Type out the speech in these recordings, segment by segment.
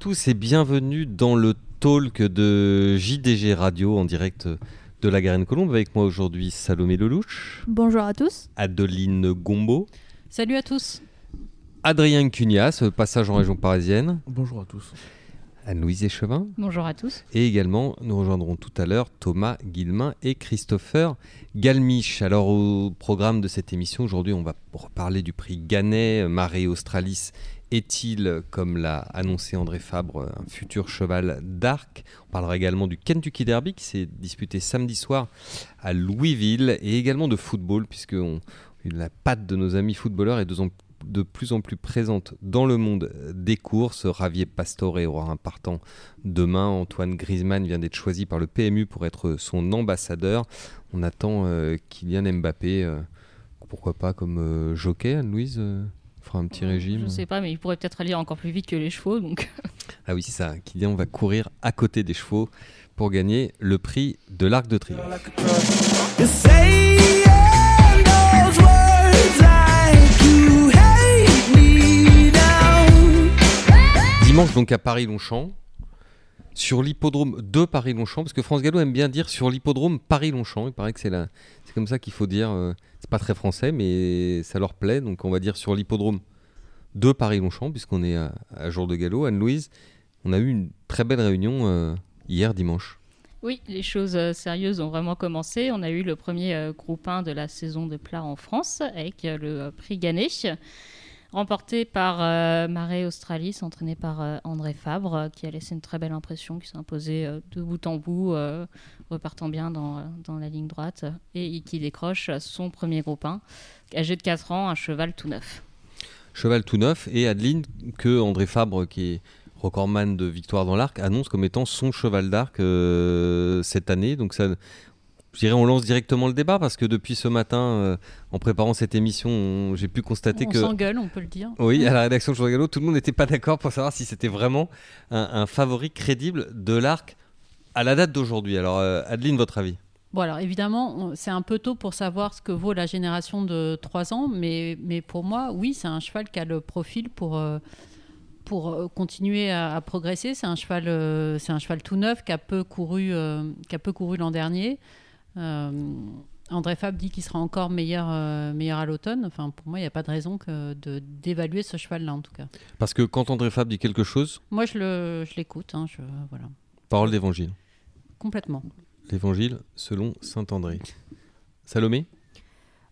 tous et bienvenue dans le talk de JDG Radio en direct de la Garenne Colombe. Avec moi aujourd'hui Salomé Lelouch. Bonjour à tous. Adeline Gombeau. Salut à tous. Adrien Cunias, passage en région parisienne. Bonjour à tous. Anne-Louise Échevin. Bonjour à tous. Et également, nous rejoindrons tout à l'heure Thomas Guillemin et Christopher Galmiche. Alors, au programme de cette émission, aujourd'hui, on va parler du prix Gannet. Marée Australis est-il, comme l'a annoncé André Fabre, un futur cheval d'arc? On parlera également du Kentucky Derby qui s'est disputé samedi soir à Louisville et également de football, puisque la patte de nos amis footballeurs est de, plus en plus présente dans le monde des courses. Ravier Pastore aura un partant demain. Antoine Griezmann vient d'être choisi par le PMU pour être son ambassadeur. On attend euh, Kylian Mbappé, euh, pourquoi pas comme euh, jockey, Anne-Louise un petit régime Je sais pas, mais il pourrait peut-être aller encore plus vite que les chevaux. Donc. Ah oui, c'est ça. Qui dit on va courir à côté des chevaux pour gagner le prix de l'Arc de Triomphe. Dimanche donc à Paris-Longchamp, sur l'hippodrome de Paris-Longchamp, parce que France Gallo aime bien dire sur l'hippodrome Paris-Longchamp. Il paraît que c'est, c'est comme ça qu'il faut dire. Euh, c'est pas très français, mais ça leur plaît. Donc on va dire sur l'hippodrome de Paris-Longchamp, puisqu'on est à, jour de galop. Anne-Louise, on a eu une très belle réunion euh, hier dimanche. Oui, les choses euh, sérieuses ont vraiment commencé. On a eu le premier groupe 1 de la saison de plat en France avec le prix Ganesh remporté par euh, Maré Australis, entraîné par euh, André Fabre, qui a laissé une très belle impression, qui s'est imposé euh, de bout en bout, repartant bien dans, dans, la ligne droite, et qui décroche son premier groupe 1, âgé de 4 ans, un cheval tout neuf. Cheval tout neuf, et Adeline, que André Fabre, qui est recordman de victoire dans l'arc, annonce comme étant son cheval d'arc cette année. Donc ça, je dirais on lance directement le débat parce que depuis ce matin, euh, en préparant cette émission, j'ai pu constater on que. On s'engueule, on peut le dire. Oui, à la rédaction de Journal Gallo, tout le monde n'était pas d'accord pour savoir si c'était vraiment un, favori crédible de l'arc à la date d'aujourd'hui. Alors, euh, Adeline, votre avis? Bon, alors évidemment, c'est un peu tôt pour savoir ce que vaut la génération de 3 ans, mais, mais pour moi, oui, c'est un cheval qui a le profil pour. Euh, pour continuer à, progresser, c'est un cheval, c'est un cheval tout neuf qui a peu couru, qui a peu couru l'an dernier. Euh, André Fab dit qu'il sera encore meilleur, euh, meilleur à l'automne. Enfin, pour moi, il n'y a pas de raison que de, d'évaluer ce cheval-là, en tout cas. Parce que quand André Fab dit quelque chose. Moi, je, le, je l'écoute. Hein, je, voilà. Parole d'évangile. Complètement. L'évangile selon saint André. Salomé?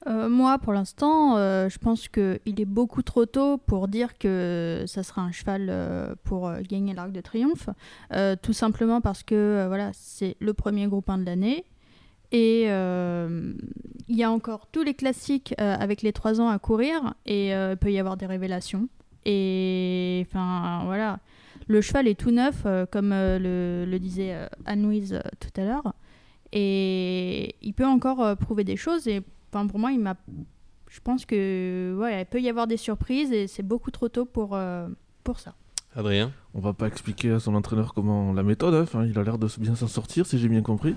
Euh, moi, pour l'instant, je pense qu'il est beaucoup trop tôt pour dire que ça sera un cheval pour gagner l'Arc de Triomphe. tout simplement parce que voilà, c'est le premier groupe 1 de l'année. Et euh, il y a encore tous les classiques euh, avec les 3 ans à courir et euh, il peut y avoir des révélations. Et enfin voilà, le cheval est tout neuf, comme le, disait Anne-Louise tout à l'heure. Et il peut encore prouver des choses. Et enfin, pour moi, il m'a. Je pense que ouais, il peut y avoir des surprises et c'est beaucoup trop tôt pour, pour ça. Adrien? On va pas expliquer à son entraîneur comment la méthode, hein. enfin, il a l'air de bien s'en sortir si j'ai bien compris.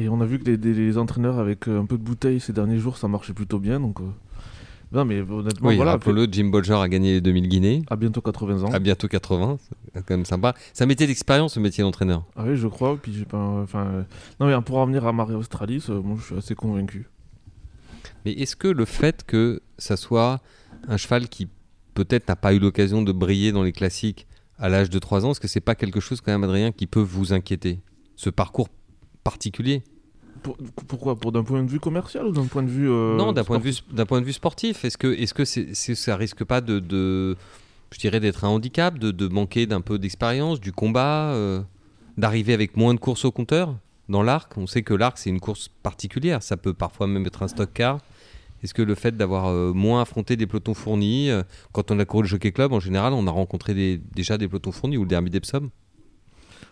Et on a vu que les, entraîneurs avec euh, un peu de bouteille ces derniers jours, ça marchait plutôt bien. Donc, euh, non, mais honnêtement, oui, voilà. Apollo, Jim Bolger a gagné les 2000 Guinées. À bientôt 80 ans. À bientôt 80, c'est quand même sympa. C'est un métier d'expérience, ce métier d'entraîneur. Ah oui, je crois. Puis j'ai pas, enfin, euh, non, mais pour revenir à Marie Australis, moi, je suis assez convaincu. Mais est-ce que le fait que ça soit un cheval qui peut-être n'a pas eu l'occasion de briller dans les classiques à l'âge de 3 ans, est-ce que c'est pas quelque chose quand même, Adrien, qui peut vous inquiéter? Ce parcours particulier? Pourquoi? Pour d'un point de vue commercial ou d'un point de vue euh, Non, d'un point de vue d'un point de vue sportif. Est-ce que est-ce que c'est, ça risque pas de, de je dirais d'être un handicap, de, de manquer d'un peu d'expérience, du combat, euh, d'arriver avec moins de courses au compteur? Dans l'arc On sait que l'arc c'est une course particulière. Ça peut parfois même être un stock car. Est-ce que le fait d'avoir euh, moins affronté des pelotons fournis, quand on a couru le Jockey Club, en général, on a rencontré des, déjà des pelotons fournis ou le Derby d'Epsom?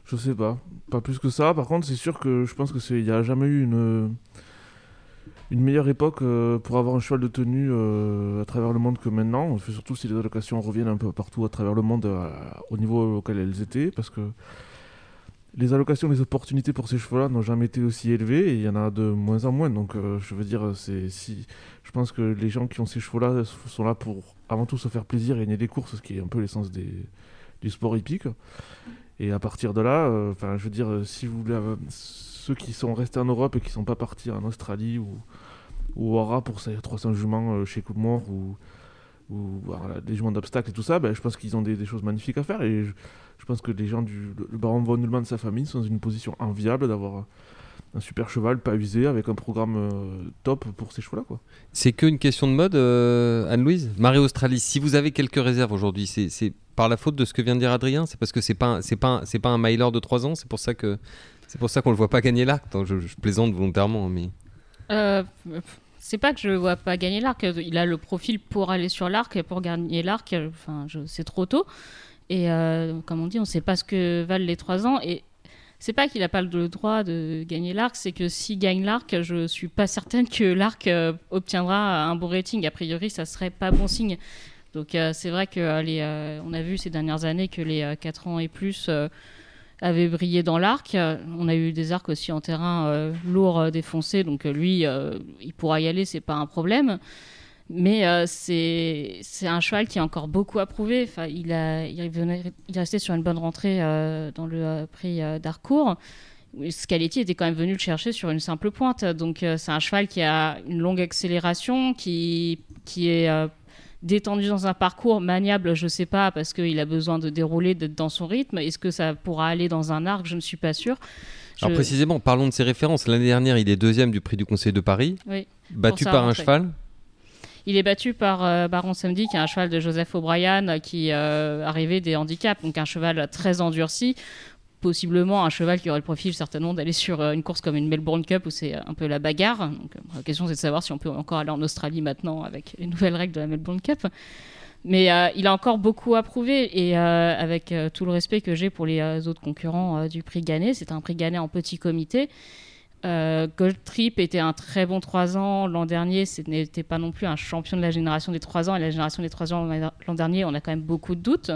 Je sais pas. Pas plus que ça. Par contre, c'est sûr que je pense qu'il n'y a jamais eu une, une meilleure époque euh, pour avoir un cheval de tenue euh, à travers le monde que maintenant. Surtout si les allocations reviennent un peu partout à travers le monde euh, au niveau auquel elles étaient. Parce que les allocations, les opportunités pour ces chevaux-là n'ont jamais été aussi élevées il y en a de moins en moins. Donc, je veux dire, c'est si je pense que les gens qui ont ces chevaux-là sont là pour avant tout se faire plaisir et gagner des courses, ce qui est un peu l'essence des, du sport hippique. Et à partir de là, euh, enfin, je veux dire, si vous ceux qui sont restés en Europe et qui sont pas partis en Australie ou, ou au Hara pour ces 300 juments chez Coup de Mort ou, ou voilà, des juments d'obstacles et tout ça, ben, je pense qu'ils ont des, choses magnifiques à faire. Et je, pense que les gens du le, baron von Neumann de sa famille sont dans une position enviable d'avoir un super cheval pas usé avec un programme euh, top pour ces chevaux-là. Quoi. C'est qu'une question de mode, euh, Anne-Louise? Marie Australie, si vous avez quelques réserves aujourd'hui, c'est par la faute de ce que vient de dire Adrien? C'est parce que c'est pas c'est pas c'est pas un miler de 3 ans, c'est pour ça que c'est pour ça qu'on le voit pas gagner. Je, je, plaisante volontairement, mais. Euh, c'est pas que je vois pas gagner l'arc. Il a le profil pour aller sur l'arc et pour gagner l'arc. Enfin, c'est trop tôt. Et comme on dit, on sait pas ce que valent les 3 ans. Et c'est pas qu'il n'a pas le droit de gagner l'arc, c'est que s'il gagne l'arc, je suis pas certaine que l'arc euh, obtiendra un bon rating. A priori, ça serait pas bon signe. Donc euh, c'est vrai que euh, on a vu ces dernières années que les 4 ans et plus avaient brillé dans l'arc. On a eu des arcs aussi en terrain lourd défoncé, donc lui, il pourra y aller, c'est pas un problème. Mais euh, c'est un cheval qui a encore beaucoup à prouver. Enfin, il, a, il, venait, il restait sur une bonne rentrée euh, dans le euh, prix d'Arcourt. Scaletti était quand même venu le chercher sur une simple pointe. Donc c'est un cheval qui a une longue accélération, qui, qui est détendu dans un parcours maniable, je ne sais pas, parce qu'il a besoin de dérouler, d'être dans son rythme. Est-ce que ça pourra aller dans un arc? Je ne suis pas sûre. Alors précisément, parlons de ses références. L'année dernière, il est deuxième du prix du Conseil de Paris, oui, battu par un cheval? Il est battu par euh, Baron Samedi, qui est un cheval de Joseph O'Brien, qui euh, arrivait des handicaps, donc un cheval très endurci possiblement un cheval qui aurait le profil certainement d'aller sur euh, une course comme une Melbourne Cup où c'est un peu la bagarre. Donc, la question c'est de savoir si on peut encore aller en Australie maintenant avec les nouvelles règles de la Melbourne Cup. Mais il a encore beaucoup à prouver et avec tout le respect que j'ai pour les autres concurrents du prix Gannet, c'est un prix Gannet en petit comité. Euh, Gold Trip était un très bon 3 ans l'an dernier. Ce n'était pas non plus un champion de la génération des 3 ans. Et la génération des 3 ans l'an dernier, on a quand même beaucoup de doutes.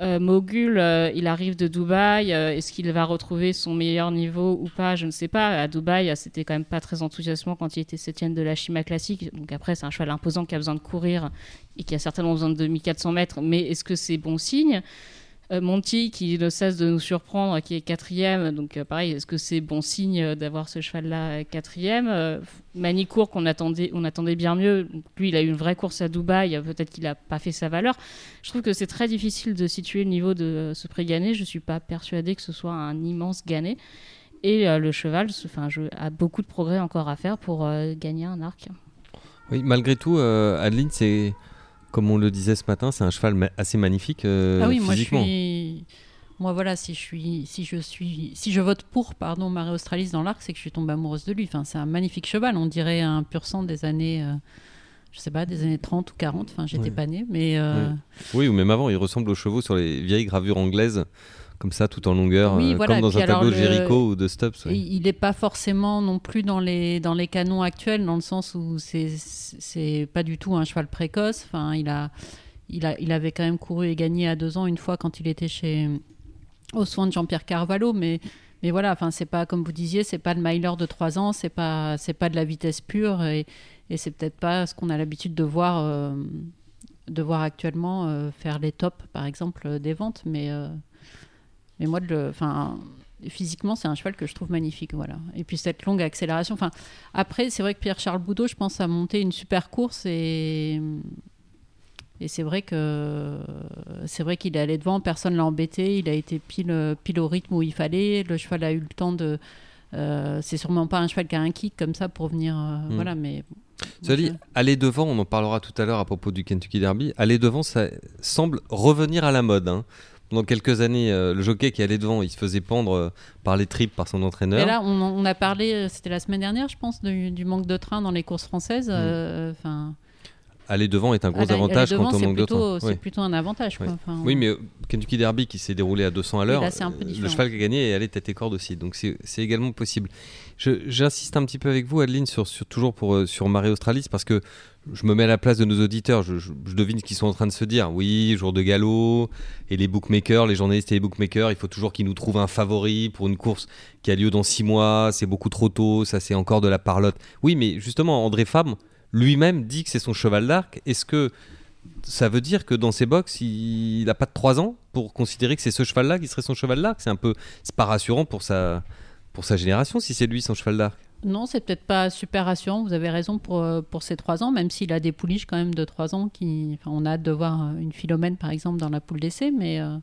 Euh, Mogul, euh, il arrive de Dubaï. Est-ce qu'il va retrouver son meilleur niveau ou pas? Je ne sais pas. À Dubaï, c'était quand même pas très enthousiasmant quand il était septième de la Chima classique. Donc après, c'est un cheval imposant qui a besoin de courir et qui a certainement besoin de 2400 mètres. Mais est-ce que c'est bon signe? euh, Monty qui ne cesse de nous surprendre, qui est quatrième. Donc euh, pareil, est-ce que c'est bon signe d'avoir ce cheval-là quatrième? Euh, Manicourt qu'on attendait, on attendait bien mieux. Lui, il a eu une vraie course à Dubaï. Peut-être qu'il n'a pas fait sa valeur. Je trouve que c'est très difficile de situer le niveau de ce prix gagné. Je ne suis pas persuadée que ce soit un immense gagné. Et le cheval, enfin, a beaucoup de progrès encore à faire pour gagner un arc. Oui, malgré tout, Adeline, c'est comme on le disait ce matin, c'est un cheval assez magnifique euh, ah oui, Moi, je suis... moi, voilà, si je suis, si je suis, si je vote pour, pardon, Marie Australis dans l'arc, c'est que je suis tombée amoureuse de lui. Enfin, c'est un magnifique cheval. On dirait un pur sang des années. Euh, je sais pas, des années 30 ou 40, enfin j'étais pas née, mais... Euh, oui. ou même avant, il ressemble aux chevaux sur les vieilles gravures anglaises comme ça, tout en longueur, euh, comme dans un tableau de Jericho ou de Stubbs. Il n'est pas forcément non plus dans les, dans les canons actuels, dans le sens où c'est pas du tout un cheval précoce. Enfin, il, a, il, a, il avait quand même couru et gagné à deux ans une fois quand il était chez aux soins de Jean-Pierre Carvalho, mais mais voilà, enfin c'est pas comme vous disiez, c'est pas le miler de trois ans, c'est pas c'est pas de la vitesse pure et, et c'est peut-être pas ce qu'on a l'habitude de voir euh, de voir actuellement euh, faire les tops par exemple des ventes, mais mais moi, enfin, physiquement, c'est un cheval que je trouve magnifique, voilà. Et puis cette longue accélération. Enfin, après, c'est vrai que Pierre-Charles Boudot, je pense, a monté une super course et et c'est vrai que c'est vrai qu'il est allé devant, personne l'a embêté, il a été pile pile au rythme où il fallait. Le cheval a eu le temps de. Euh, c'est sûrement pas un cheval qui a un kick comme ça pour venir, euh, hmm. voilà, mais. Ça dit, aller devant, on en parlera tout à l'heure à propos du Kentucky Derby. Aller devant, ça semble revenir à la mode. Hein pendant quelques années, euh, le jockey qui allait devant, il se faisait pendre euh, par les tripes par son entraîneur. Et là, on, a parlé, euh, c'était la semaine dernière, je pense, du, manque de train dans les courses françaises. Mm. Enfin. Aller devant est un gros avantage quand on manque de train. C'est plutôt un avantage. oui, mais Kentucky Derby qui s'est déroulé à 200 à l'heure, le cheval qui a gagné est allé tête et corde aussi. Donc c'est également possible. J'insiste un petit peu avec vous, Adeline, sur, sur toujours pour, sur Marie Australis, parce que je me mets à la place de nos auditeurs, je, devine ce qu'ils sont en train de se dire. Oui, jour de galop, et les bookmakers, les journalistes et les bookmakers, il faut toujours qu'ils nous trouvent un favori pour une course qui a lieu dans six mois, c'est beaucoup trop tôt, ça c'est encore de la parlotte. Oui, mais justement, André Fabre lui-même dit que c'est son cheval d'arc. Est-ce que ça veut dire que dans ses box, il n'a pas de 3 ans pour considérer que c'est ce cheval-là qui serait son cheval d'arc? C'est un peu, c'est pas rassurant pour sa, pour sa génération si c'est lui son cheval d'arc. Non, c'est peut-être pas super rassurant. Vous avez raison pour, euh, pour ces 3 ans, même s'il a des pouliches quand même de 3 ans. Qui, on a hâte de voir euh, une Philomène par exemple dans la poule d'essai, mais. euh,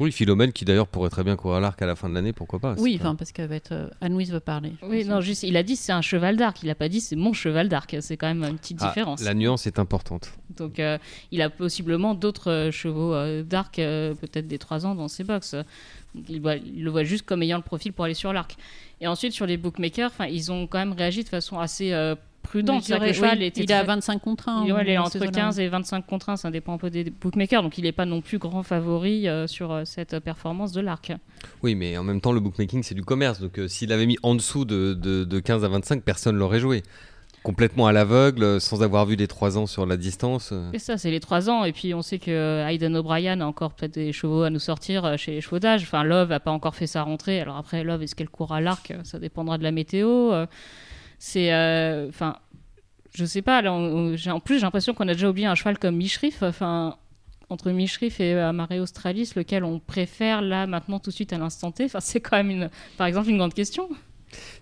Oui, Philomène qui d'ailleurs pourrait très bien courir à l'arc à la fin de l'année, pourquoi pas. oui, enfin parce qu'elle va être. euh, Anne-Louise veut parler. Oui, non, juste, il a dit c'est un cheval d'arc. Il a pas dit c'est mon cheval d'arc. C'est quand même une petite Ah, différence. la nuance est importante. Donc, euh, il a possiblement d'autres euh, chevaux euh, d'arc, euh, peut-être des 3 ans dans ses box. Il, voit- il le voit juste comme ayant le profil pour aller sur l'arc. Et ensuite, sur les bookmakers, ils ont quand même réagi de façon assez euh, prudente. C'est-à-dire que le cheval Oui, était il est à très- 25 contre 1. il, ouais, il est dans entre ces eaux-là. 15 et 25 contre 1, ça dépend un peu des bookmakers. Donc, il n'est pas non plus grand favori euh, sur euh, cette performance de l'arc. Oui, mais en même temps, le bookmaking, c'est du commerce. Donc, euh, s'il avait mis en dessous de, de- de 15 à 25, personne l'aurait joué. Complètement à l'aveugle, euh, sans avoir vu les 3 ans sur la distance. euh. Et ça, c'est les 3 ans. Et puis, on sait que euh, Aidan O'Brien a encore peut-être des chevaux à nous sortir euh, chez les chevaux d'âge. Enfin, Love n'a pas encore fait sa rentrée. Alors après, Love, est-ce qu'elle court à l'arc Ça dépendra de la météo. Euh, C'est. euh, Enfin. je sais pas. Là, on- on- j'ai- en plus, j'ai l'impression qu'on a déjà oublié un cheval comme Mishrif. Enfin. Entre Mishrif et euh, Mare Australis, lequel on préfère là, maintenant, tout de suite, à l'instant T Enfin, c'est quand même, une, par exemple, une grande question.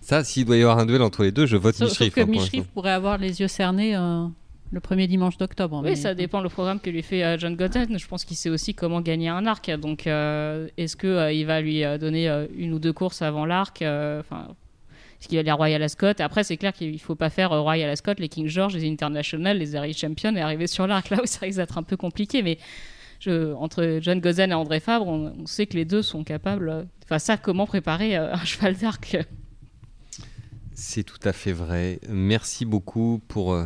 Ça, s'il doit y avoir un duel entre les deux, je vote Sauf, sauf Mishrif. que hein, Mishrif pourrait avoir les yeux cernés euh, le premier dimanche d'octobre. Oui, mais- ça dépend le programme que lui fait euh, John Gotten. Je pense qu'il sait aussi comment gagner un arc. Donc, euh, est-ce que euh, il va lui euh, donner euh, une ou deux courses avant l'arc euh, Enfin, est-ce qu'il va aller à Royal Ascot Après, c'est clair qu'il faut pas faire euh, Royal Ascot, les King George, les International, les Irish Champions et arriver sur l'arc là où ça risque d'être un peu compliqué. Mais entre John Gozen et André Fabre, on, sait que les deux sont capables. euh, Enfin, ça, comment préparer euh, un cheval d'arc C'est tout à fait vrai. Merci beaucoup pour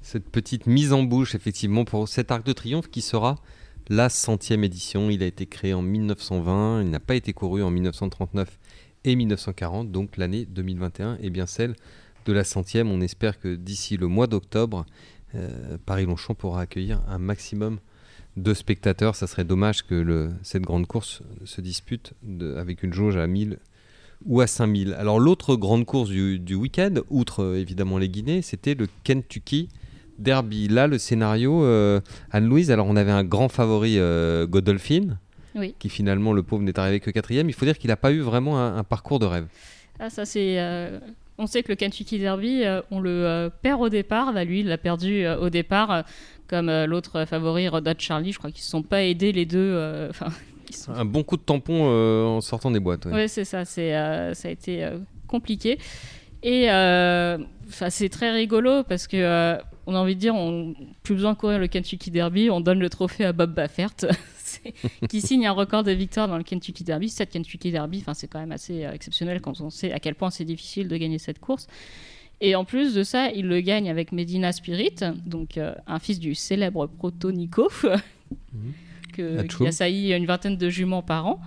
cette petite mise en bouche, effectivement, pour cet Arc de Triomphe qui sera la centième édition. Il a été créé en 1920, il n'a pas été couru en 1939 et 1940, donc l'année 2021 est bien celle de la centième. On espère que d'ici le mois d'octobre, euh, Paris-Longchamp pourra accueillir un maximum de spectateurs. Ça serait dommage que cette grande course se dispute avec une jauge à 1000 ou à 5000. Alors l'autre grande course du, week-end, outre euh, évidemment les Guinées, c'était le Kentucky Derby. Là, le scénario, euh, Anne-Louise, alors on avait un grand favori, Godolphin, Oui. qui finalement, le pauvre, n'est arrivé que quatrième. Il faut dire qu'il n'a pas eu vraiment un, un parcours de rêve. Ah, ça c'est. euh, On sait que le Kentucky Derby, euh, on le euh, perd au départ. Bah, lui, il l'a perdu euh, au départ, comme l'autre favori, Rodot Charlie. Je crois qu'ils ne se sont pas aidés les deux. sont- Un bon coup de tampon en sortant des boîtes. Ouais, c'est ça. C'est, ça a été compliqué. Et c'est très rigolo parce que on a envie de dire, on plus besoin de courir le Kentucky Derby, on donne le trophée à Bob Baffert, qui signe un record de victoire dans le Kentucky Derby. Cette Kentucky Derby, c'est quand même assez euh, exceptionnel quand on sait à quel point c'est difficile de gagner cette course. Et en plus de ça, il le gagne avec Medina Spirit, donc euh, un fils du célèbre Proto Nico, que, Atchoum. qui assaillit une vingtaine de juments par an.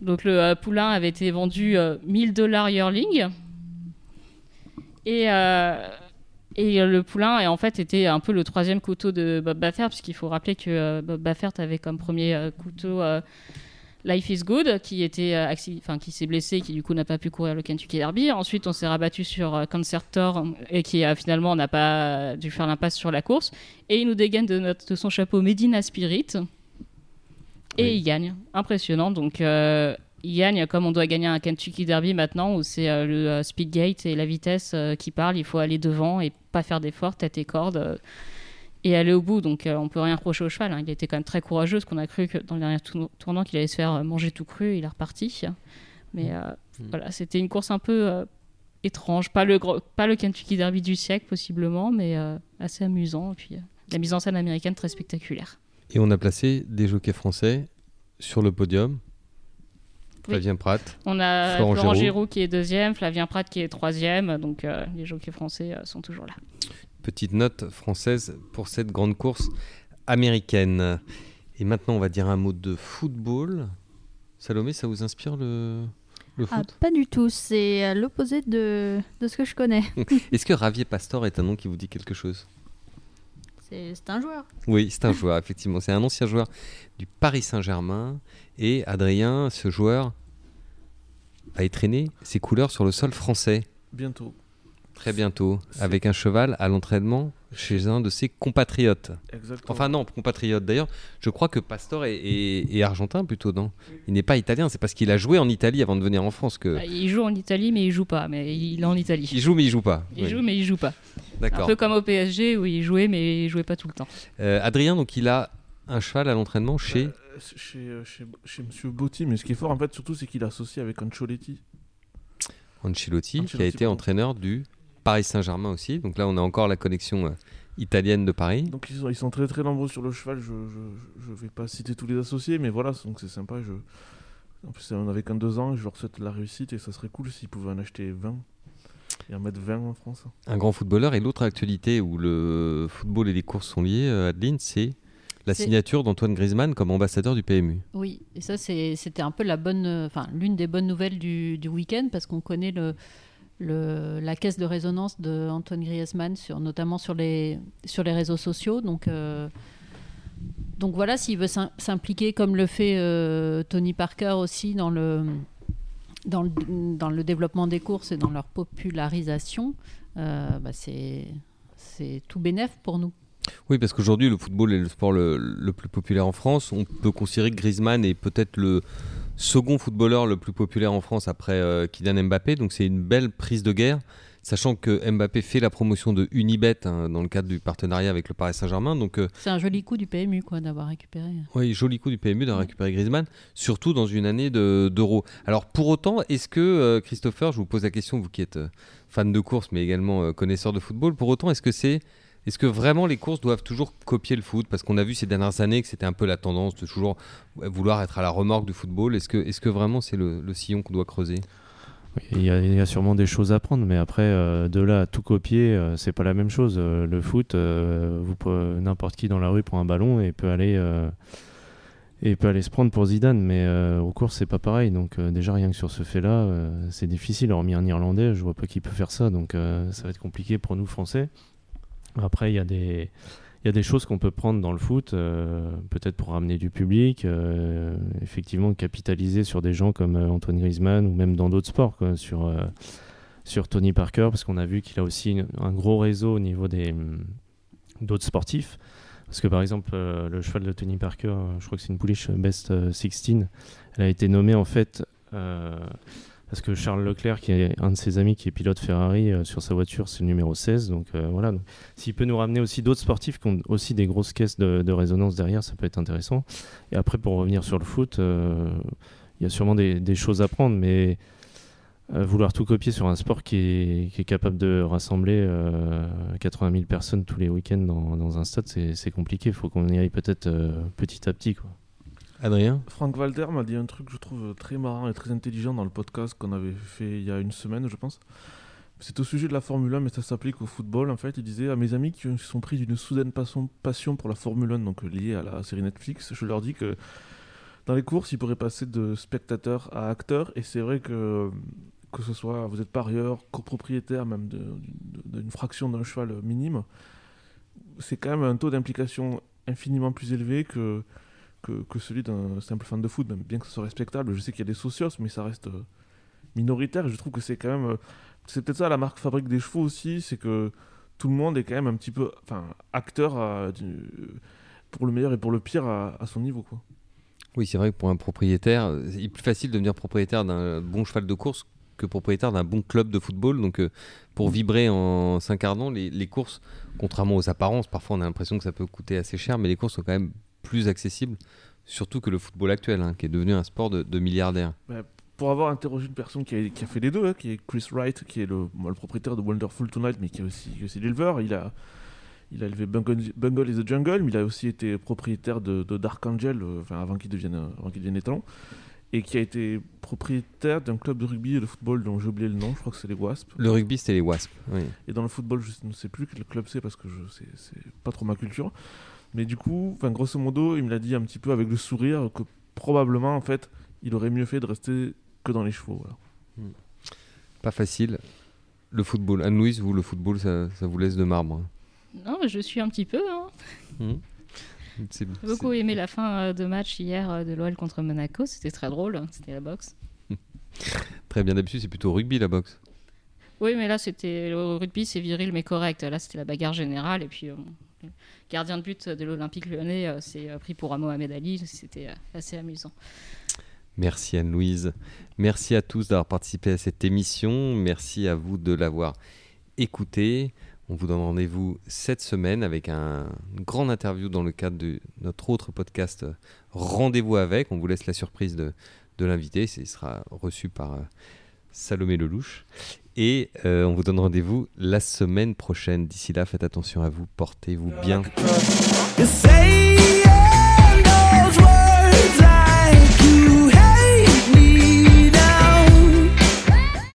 Donc le euh, poulain avait été vendu euh, 1000 dollars yearling. Et, et le poulain et en fait était un peu le troisième couteau de Bob Baffert, puisqu'il faut rappeler que euh, Bob Baffert avait comme premier euh, couteau euh, Life is Good, qui, était, enfin, qui s'est blessé et qui du coup n'a pas pu courir le Kentucky Derby. Ensuite, on s'est rabattu sur Concertor et qui finalement n'a pas dû faire l'impasse sur la course. Et il nous dégaine de, notre, de son chapeau Medina Spirit. Et Oui. il gagne. Impressionnant. Donc, gagne comme on doit gagner un Kentucky Derby maintenant, où c'est euh, le euh, speed gate et la vitesse euh, qui parlent. Il faut aller devant et pas faire d'efforts, tête et corde. euh, et aller au bout. Donc, on peut rien reprocher au cheval. hein. Il était quand même très courageux, parce qu'on a cru que dans le dernier tournant qu'il allait se faire manger tout cru. Il est reparti. Mais euh, Mm. voilà, c'était une course un peu étrange. Pas le, pas le Kentucky Derby du siècle, possiblement, mais assez amusant. Et puis, la mise en scène américaine très spectaculaire. Et on a placé des jockeys français sur le podium. Oui. Flavien Pratt. On a Florent Florent, Géraud. Qui est deuxième, Flavien Pratt qui est troisième. Donc, euh, les jockeys français euh, sont toujours là. Petite note française pour cette grande course américaine. Et maintenant, on va dire un mot de football. Salomé, ça vous inspire le, le Ah, foot? pas du tout, c'est à l'opposé de, de ce que je connais. Est-ce que Ravier Pastor est un nom qui vous dit quelque chose? C'est un joueur. Oui, c'est un joueur, effectivement. C'est un ancien joueur du Paris Saint-Germain. Et Adrien, ce joueur, va traîner ses couleurs sur le sol français Bientôt. très bientôt, avec un cheval à l'entraînement chez un de ses compatriotes. Exactement. Enfin non, compatriote d'ailleurs. Je crois que Pastor est, est- est argentin plutôt, non? Il n'est pas italien, c'est parce qu'il a joué en Italie avant de venir en France que... Bah, Il joue en Italie, mais il joue pas. Mais il est en Italie. Il joue mais il joue pas. Il Oui, joue, mais il joue pas. Un D'accord. peu comme au PSG où il jouait, mais il jouait pas tout le temps. Euh, Adrien, donc il a un cheval à l'entraînement chez... Euh, chez, euh, chez, chez Monsieur Botti, mais ce qui est fort en fait surtout c'est qu'il est associé avec Ancelotti. Ancelotti, qui a été entraîneur du Paris Saint-Germain aussi. Donc là, on a encore la connexion euh, italienne de Paris. Donc ils sont, ils sont très très nombreux sur le cheval, je, je, je vais pas citer tous les associés, mais voilà, donc c'est sympa. Je... En plus on avait qu'un deux ans, je leur souhaite la réussite et ça serait cool s'ils pouvaient en acheter 20 et en mettre 20 en France. Un grand footballeur. Et l'autre actualité où le football et les courses sont liés, euh, Adeline, c'est la signature d'Antoine Griezmann comme ambassadeur du PMU. Oui, et ça c'était un peu la bonne, enfin l'une des bonnes nouvelles du, du week-end parce qu'on connaît le, la caisse de résonance de Antoine Griezmann notamment sur les sur les réseaux sociaux. Donc euh, donc voilà, s'il veut s'im- s'impliquer comme le fait euh, Tony Parker aussi dans le dans le, développement des courses et dans leur popularisation, euh, bah, c'est c'est tout bénef pour nous. Oui, parce qu'aujourd'hui, le football est le sport le, le plus populaire en France. On peut considérer que Griezmann est peut-être le second footballeur le plus populaire en France après euh, Kylian Mbappé. Donc c'est une belle prise de guerre, sachant que Mbappé fait la promotion de Unibet hein, dans le cadre du partenariat avec le Paris Saint-Germain. Donc euh, C'est un joli coup du PMU quoi d'avoir récupéré. oui, joli coup du PMU d'avoir récupéré Griezmann, surtout dans une année de- d'Euro. Alors pour autant, est-ce que, euh, Christopher, je vous pose la question, vous qui êtes fan de course mais également connaisseur de football, pour autant, est-ce que c'est... Est-ce que vraiment les courses doivent toujours copier le foot? Parce qu'on a vu ces dernières années que c'était un peu la tendance de toujours vouloir être à la remorque du football. Est-ce que, est que vraiment c'est le, sillon qu'on doit creuser? Il y, a, sûrement des choses à prendre, mais après, euh, de là à tout copier, euh, c'est pas la même chose. Euh, le foot, euh, n'importe qui dans la rue prend un ballon et peut aller, et peut aller se prendre pour Zidane, mais aux courses, c'est pas pareil. Donc, déjà, rien que sur ce fait-là, c'est difficile. Hormis un Irlandais, je vois pas qui peut faire ça, donc ça va être compliqué pour nous, Français. Après, il y a des. Il y a des choses qu'on peut prendre dans le foot, euh, peut-être pour ramener du public, euh, effectivement capitaliser sur des gens comme euh, Antoine Griezmann ou même dans d'autres sports, sur, euh, sur Tony Parker, parce qu'on a vu qu'il a aussi un gros réseau au niveau des hum, d'autres sportifs. Parce que par exemple, le cheval de Tony Parker, je crois que c'est une pouliche Best euh, 16, elle a été nommée en fait parce que Charles Leclerc, qui est un de ses amis qui est pilote Ferrari, euh, sur sa voiture, c'est le numéro 16. Donc euh, voilà, s'il peut nous ramener aussi d'autres sportifs qui ont aussi des grosses caisses de, résonance derrière, ça peut être intéressant. Et après, pour revenir sur le foot, euh, il y a sûrement des, choses à prendre, mais vouloir tout copier sur un sport qui est, capable de rassembler euh, 80 000 personnes tous les week-ends dans, un stade, c'est compliqué. Il faut qu'on y aille peut-être petit à petit. Quoi. Adrien Franck Walter m'a dit un truc que je trouve très marrant et très intelligent dans le podcast qu'on avait fait il y a une semaine, je pense. C'est au sujet de la Formule 1, mais ça s'applique au football. En fait, il disait à mes amis qui ont- sont pris d'une soudaine passion, pour la Formule 1, donc liée à la série Netflix, je leur dis que dans les courses, ils pourraient passer de spectateurs à acteurs. Et c'est vrai que que ce soit vous êtes parieur, copropriétaire, même d'une fraction d'un cheval minime, c'est quand même un taux d'implication infiniment plus élevé que, que, celui d'un simple fan de foot, bien que ce soit respectable. Je sais qu'il y a des socios, mais ça reste euh, minoritaire. Je trouve que c'est quand même. euh, c'est peut-être ça la marque fabrique des chevaux aussi, c'est que tout le monde est quand même un petit peu enfin, acteur pour le meilleur et pour le pire à, son niveau. Quoi. Oui, c'est vrai que pour un propriétaire, euh, il est plus facile de devenir propriétaire d'un bon cheval de course que propriétaire d'un bon club de football. Donc, pour vibrer en s'incarnant, les, les courses, contrairement aux apparences, parfois on a l'impression que ça peut coûter assez cher, mais les courses sont quand même plus accessibles, surtout que le football actuel, hein, qui est devenu un sport de, de milliardaires. Pour avoir interrogé une personne qui a, qui a fait les deux, hein, qui est Chris Wright, qui est le, propriétaire de Wonderful Tonight, mais qui est aussi, l'éleveur, il a, il a élevé Bungle, Bungle is the Jungle, mais il a aussi été propriétaire de, de Dark Angel, euh, enfin, avant qu'il devienne, avant qu'il devienne étalon, et qui a été propriétaire d'un club de rugby et de football dont j'ai oublié le nom, je crois que c'est les Wasps. Le rugby, c'était les Wasps. Oui. Et dans le football, je ne sais plus quel club c'est parce que je c'est pas trop ma culture. Mais du coup, enfin grosso modo, il me l'a dit un petit peu avec le sourire que probablement en fait, il aurait mieux fait de rester que dans les chevaux. voilà. Pas facile. Le football. Anne-Louise, vous, le football, ça, ça vous laisse de marbre. hein? Non, mais je suis un petit peu. hein. Hmm. C'est- J'ai beaucoup aimé la fin euh, de match hier euh, de l'OL contre Monaco. C'était très drôle. hein. C'était la boxe. Très bien. D'habitude, c'est plutôt au rugby, la boxe. Oui, mais là, c'était le rugby, c'est viril mais correct. Là, c'était la bagarre générale. Et puis, euh, gardien de but de l'Olympique lyonnais euh, s'est euh, pris pour un Mohamed Ali. C'était euh, assez amusant. Merci Anne-Louise. Merci à tous d'avoir participé à cette émission. Merci à vous de l'avoir écouté. On vous donne rendez-vous cette semaine avec un, une grande interview dans le cadre de notre autre podcast Rendez-vous avec. On vous laisse la surprise de, de l'invité. Il sera reçu par Salomé Lelouch. Et euh, on vous donne rendez-vous la semaine prochaine. D'ici là, faites attention à vous. Portez-vous bien.